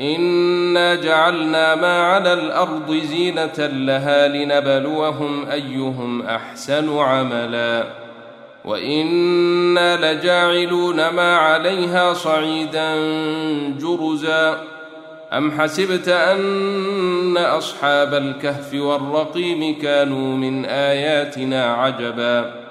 انا جعلنا ما على الأرض زينه لها لنبلوهم ايهم احسن عملا. وأنا لجاعلون ما عليها صعيدا جرزا. ام حسبت ان اصحاب الكهف والرقيم كانوا من اياتنا عجبا.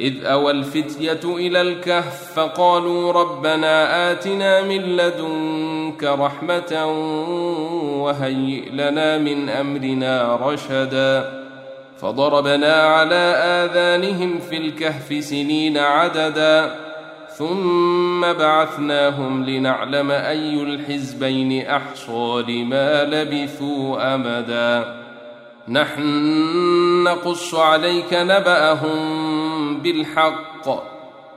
إذ أوى الفتية إلى الكهف فقالوا ربنا آتنا من لدنك رحمة وهيئ لنا من أمرنا رشدا. فضربنا على آذانهم في الكهف سنين عددا ثم بعثناهم لنعلم أي الحزبين أحصى لما لبثوا أمدا. نحن نقص عليك نبأهم بالحق.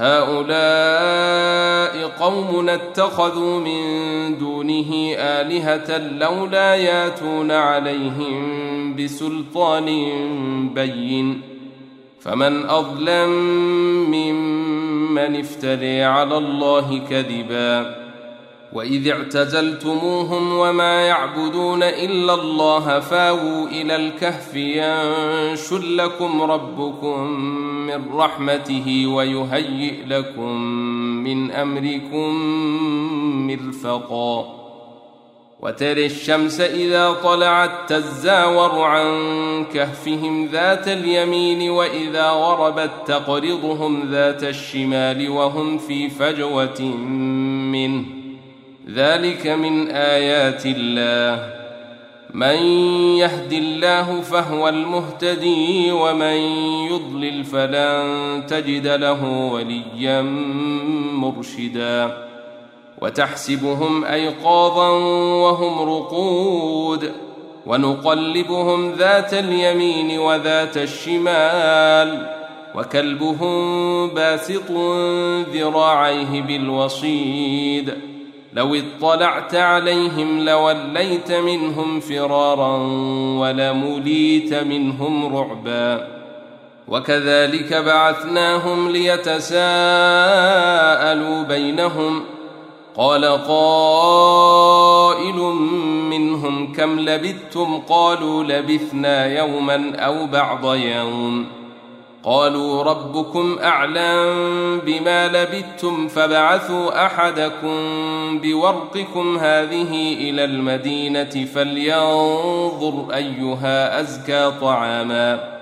هؤلاء قوم اتخذوا من دونه آلهة لولا ياتون عليهم بسلطان بين. فمن أظلم ممن افتري على الله كذبا. واذ اعتزلتموهم وما يعبدون الا الله فاووا إلى الكهف ينشر لكم ربكم من رحمته ويهيئ لكم من امركم مرفقا وترى الشمس اذا طلعت تزاور عن كهفهم ذات اليمين واذا غربت تقرضهم ذات الشمال وهم في فجوه منه ذلك من آيات الله. من يهد الله فهو المهتدي ومن يضلل فلن تجد له وليا مرشدا. وتحسبهم أيقاظا وهم رقود. ونقلبهم ذات اليمين وذات الشمال. وكلبهم باسط ذراعيه بالوصيد. لو اطلعت عليهم لوليت منهم فرارا ولمليت منهم رعبا وكذلك بعثناهم ليتساءلوا بينهم قال قائل منهم كم لبثتم قالوا لبثنا يوما أو بعض يوم قالوا ربكم أعلم بما لبثتم فبعثوا أحدكم بورقكم هذه إلى المدينة فلينظر أيها أزكى طعاما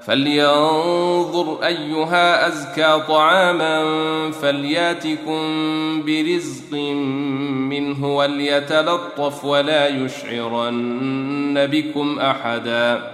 فلينظر أيها أزكى طعاما فلياتكم برزق منه وليتلطف ولا يشعرن بكم أحدا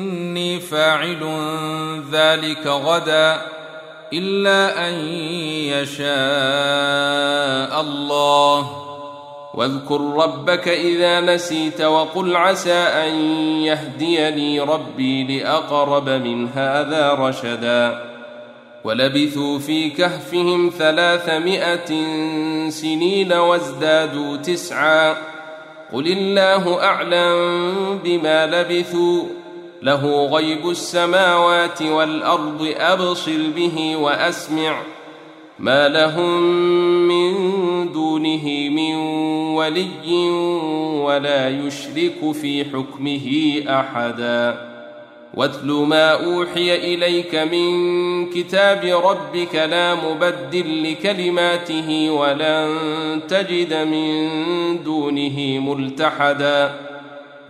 إني فاعل ذلك غدا إلا أن يشاء الله. واذكر ربك إذا نسيت وقل عسى أن يهديني ربي لأقرب من هذا رشدا. ولبثوا في كهفهم ثلاثمائة سنين وازدادوا تسعا. قل الله أعلم بما لبثوا له غيب السماوات والأرض أبصر به وأسمع ما لهم من دونه من ولي ولا يشرك في حكمه أحدا. واتل ما أوحي إليك من كتاب ربك لا مبدل لكلماته ولن تجد من دونه ملتحدا.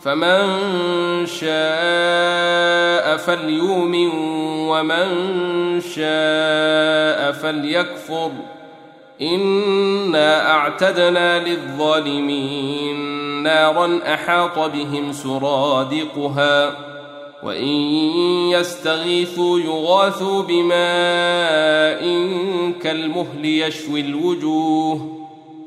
فمن شاء فليؤمن ومن شاء فليكفر. إنا أعتدنا للظالمين. نارا أحاط بهم سرادقها. وإن يستغيثوا يغاثوا بماء كالمهل يشوي الوجوه.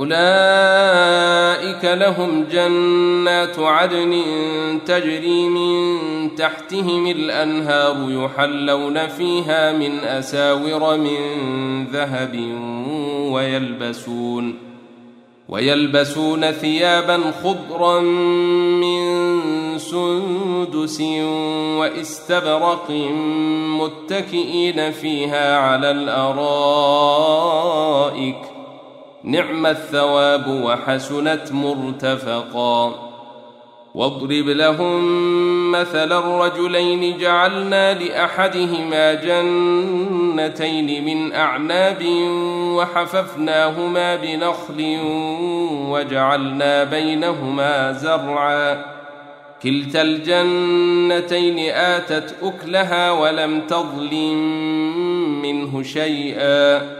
أولئك لهم جنات عدن تجري من تحتهم الأنهار يحلون فيها من أساور من ذهب ويلبسون ويلبسون ثيابا خضرا من سندس واستبرق متكئين فيها على الأرائك نعم الثواب وحسنت مرتفقا. واضرب لهم مثل الرجلين جعلنا لأحدهما جنتين من أعناب وحففناهما بنخل وجعلنا بينهما زرعا. كلتا الجنتين آتت أكلها ولم تظلم منه شيئا.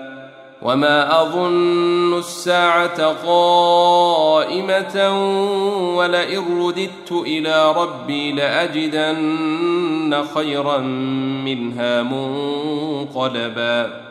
وما اظن الساعة قائمه ولئن رددت إلى ربي لاجدن خيرا منها منقلبا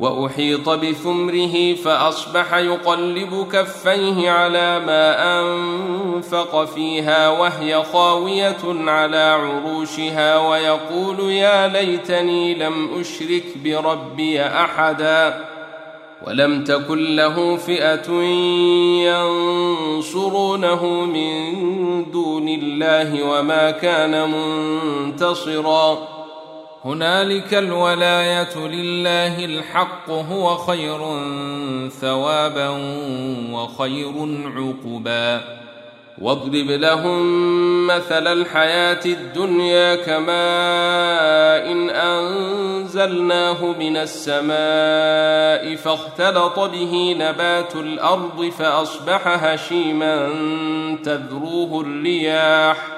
وأحيط بثمره فأصبح يقلب كفيه على ما أنفق فيها وهي خاوية على عروشها ويقول يا ليتني لم أشرك بربي أحدا ولم تكن له فئة ينصرونه من دون الله وما كان منتصرا هنالك الولاية لله الحق هو خير ثوابا وخير عقبا. واضرب لهم مثل الحياة الدنيا كماء إن أنزلناه من السماء فاختلط به نبات الأرض فأصبح هشيما تذروه الرياح.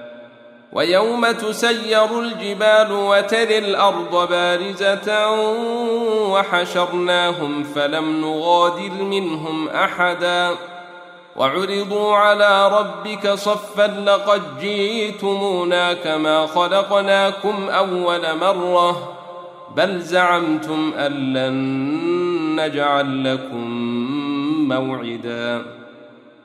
ويوم تسير الجبال وتري الأرض بارزة وحشرناهم فلم نغادر منهم أحدا وعرضوا على ربك صفا لقد جئتمونا كما خلقناكم أول مرة بل زعمتم أن لن نجعل لكم موعدا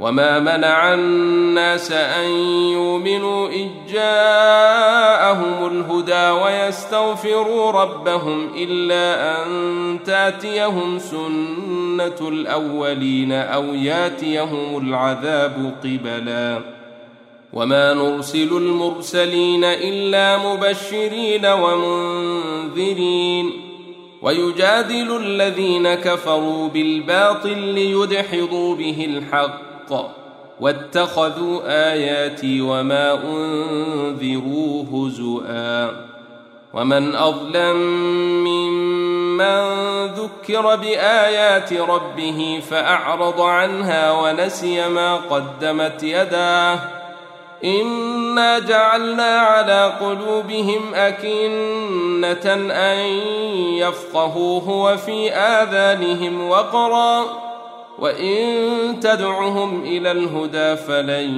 وما منع الناس ان يؤمنوا اذ جاءهم الهدى ويستغفروا ربهم الا ان تاتيهم سنه الاولين أو ياتيهم العذاب قبلا وما نرسل المرسلين الا مبشرين ومنذرين ويجادل الذين كفروا بالباطل ليدحضوا به الحق الحق واتخذوا آياتي وما أنذروا هزؤا ومن أظلم ممن ذكر بآيات ربه فأعرض عنها ونسي ما قدمت يداه إنا جعلنا على قلوبهم أكنة أن يفقهوه وفي آذانهم وقرا وان تدعهم إلى الهدى فلن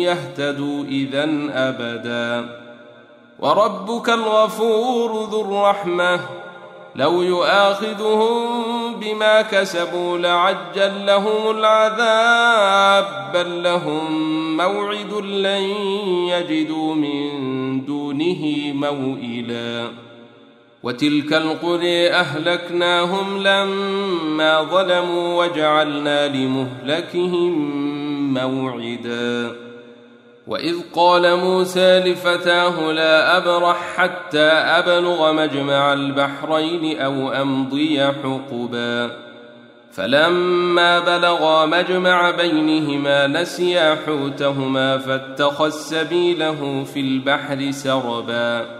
يهتدوا اذا ابدا وربك الغفور ذو الرحمه لو يؤاخذهم بما كسبوا لعجل لهم العذاب بل لهم موعد لن يجدوا من دونه موئلا وتلك القرى أهلكناهم لما ظلموا وجعلنا لمهلكهم موعدا. وإذ قال موسى لفتاه لا أبرح حتى أبلغ مجمع البحرين أو أمضي حقبا. فلما بلغا مجمع بينهما نسيا حوتهما فاتخذ سبيله في البحر سربا.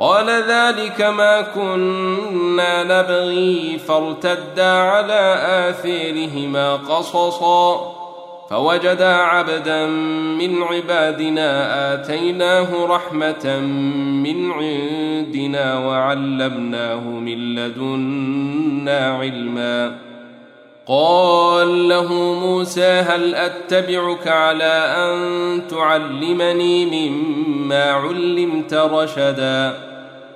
قال ذلك ما كنا نبغي فارتدا على آثيرهما قصصا فوجدا عبدا من عبادنا آتيناه رحمة من عندنا وعلمناه من لدنا علما. قال له موسى هل أتبعك على أن تعلمني مما علمت رشدا؟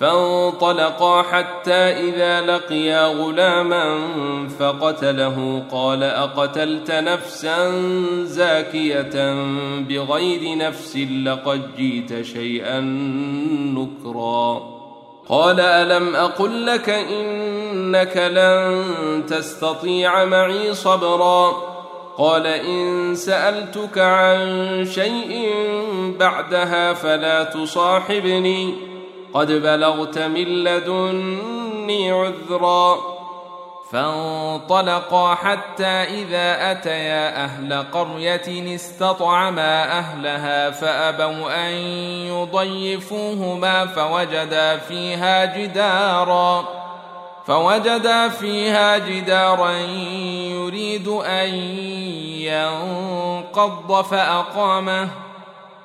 فانطلقا حتى إذا لقيا غلاما فقتله. قال أقتلت نفسا زاكية بغير نفس لقد جيت شيئا نكرا. قال ألم أقل لك إنك لن تستطيع معي صبرا؟ قال إن سألتك عن شيء بعدها فلا تصاحبني. قد بلغت من لدني عذرا. فانطلقا حتى إذا أتيا أهل قرية استطعما أهلها فأبوا أن يضيفوهما فوجدا فيها جدارا. فوجدا فيها جدارا يريد أن ينقض فأقامه.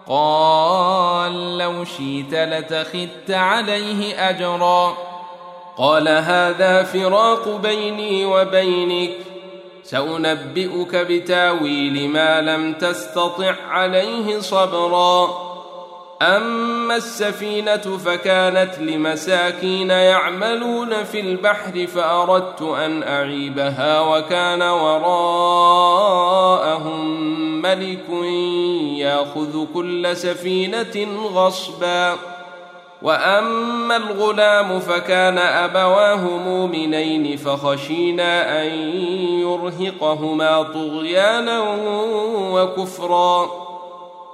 قال لو شئت لتخذت عليه أجرا. قال هذا فراق بيني وبينك. سأنبئك بتأويل ما لم تستطع عليه صبرا. أما السفينة فكانت لمساكين يعملون في البحر فأردت أن أعيبها وكان وراءهم ملك يأخذ كل سفينة غصبا. وأما الغلام فكان أبواه مؤمنين فخشينا أن يرهقهما طغيانا وكفرا.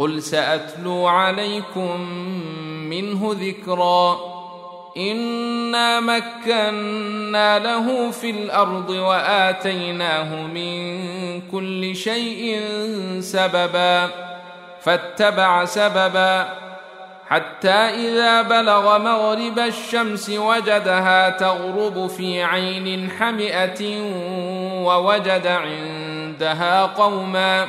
قل ساتلو عليكم منه ذكرا انا مكنا له في الأرض واتيناه من كل شيء سببا فاتبع سببا حتى اذا بلغ مغرب الشمس وجدها تغرب في عين حمئه ووجد عندها قوما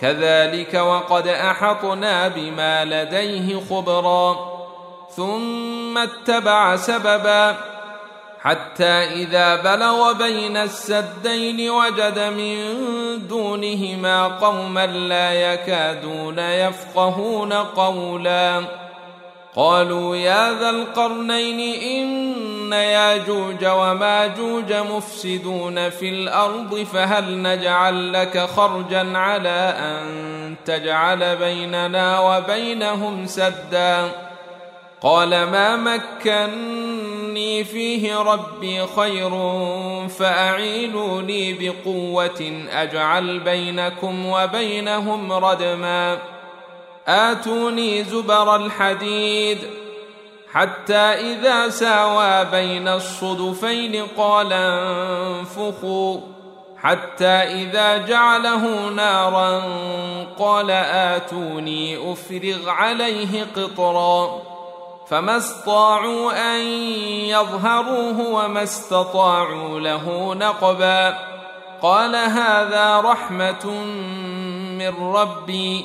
كذلك وقد أحطنا بما لديه خبرا ثم اتبع سببا حتى إذا بلغ بين السدين وجد من دونهما قوما لا يكادون يفقهون قولا قالوا يا ذا القرنين إن ياجوج وماجوج مفسدون في الأرض فهل نجعل لك خرجا على أن تجعل بيننا وبينهم سدا؟ قال ما مكني فيه ربي خير فأعينوني بقوة أجعل بينكم وبينهم ردما. آتوني زبر الحديد حتى إذا ساوى بين الصدفين قال انفخوا حتى إذا جعله نارا قال آتوني أفرغ عليه قطرا فما استطاعوا أن يظهروه وما استطاعوا له نقبا قال هذا رحمة من ربي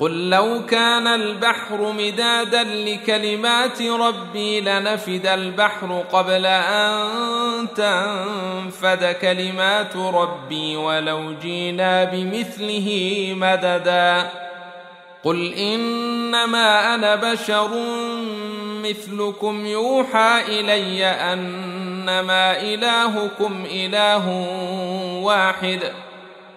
قل لو كان البحر مدادا لكلمات ربي لنفد البحر قبل ان تنفد كلمات ربي ولو جينا بمثله مددا قل انما أنا بشر مثلكم يوحى الي انما الهكم اله واحد